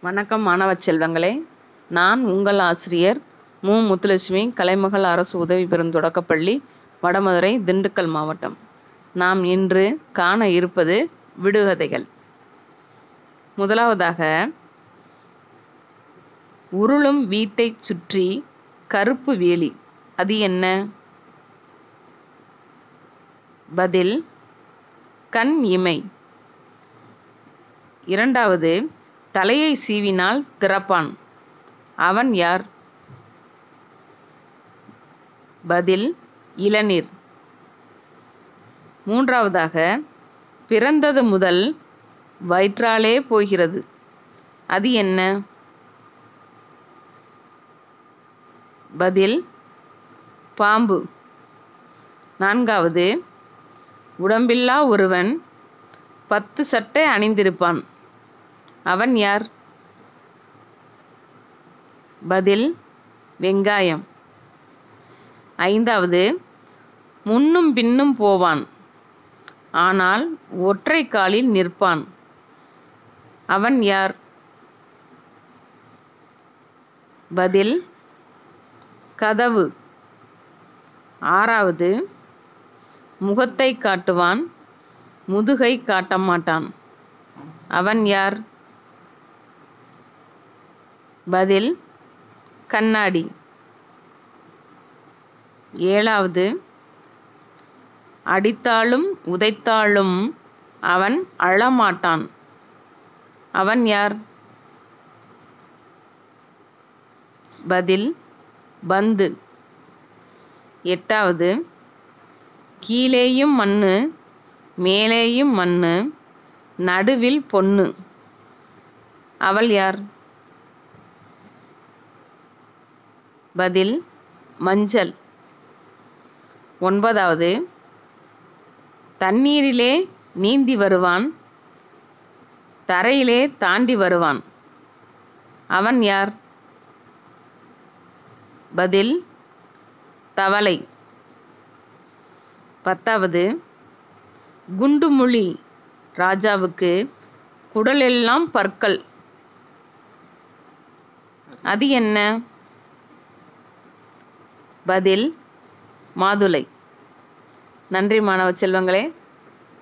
வணக்கம் மாணவ செல்வங்களே. நான் உங்கள் ஆசிரியர் மு. முத்துலட்சுமி கலைமகள் அரசு உதவி பெறும் தொடக்கப்பள்ளி வடமதுரை திண்டுக்கல் மாவட்டம். நாம் இன்று காண இருப்பது விடுகதைகள். முதலாவதாக உருளும் வீட்டைச் சுற்றி கருப்பு வேலி. அது என்ன? பதில் கண் இமை. இரண்டாவது தலையை சீவினால் திறப்பான். அவன் யார்? பதில் இளநீர். மூன்றாவதாக பிறந்தது முதல் வயிற்றாலே போகிறது. அது என்ன? பதில் பாம்பு. நான்காவது உடம்பில்லா ஒருவன் பத்து சட்டை அணிந்திருப்பான். அவன் யார்? பதில் வெங்காயம். ஐந்தாவது முன்னும் பின்னும் போவான். ஆனால் ஒற்றை காலில் நிற்பான். அவன் யார்? பதில் கதவு. ஆறாவது முகத்தை காட்டுவான் முதுகை காட்டமாட்டான். அவன் யார்? பதில் கண்ணாடி. ஏழாவது அடித்தாலும் உதைத்தாலும் அவன் அழமாட்டான். அவன் யார்? பதில் பந்து. எட்டாவது கீழேயும் மண்ணு மேலேயும் மண்ணு நடுவில் பொண்ணு. அவள் யார்? பதில் மஞ்சள். ஒன்பதாவது தண்ணீரிலே நீந்தி வருவான் தரையிலே தாண்டி வருவான். அவன் யார்? பதில் தவளை. பத்தாவது குண்டுமுழி ராஜாவுக்கு குடலெல்லாம் பற்கள். அது என்ன? பதில் மாதுளை. நன்றி மாணவ செல்வங்களே.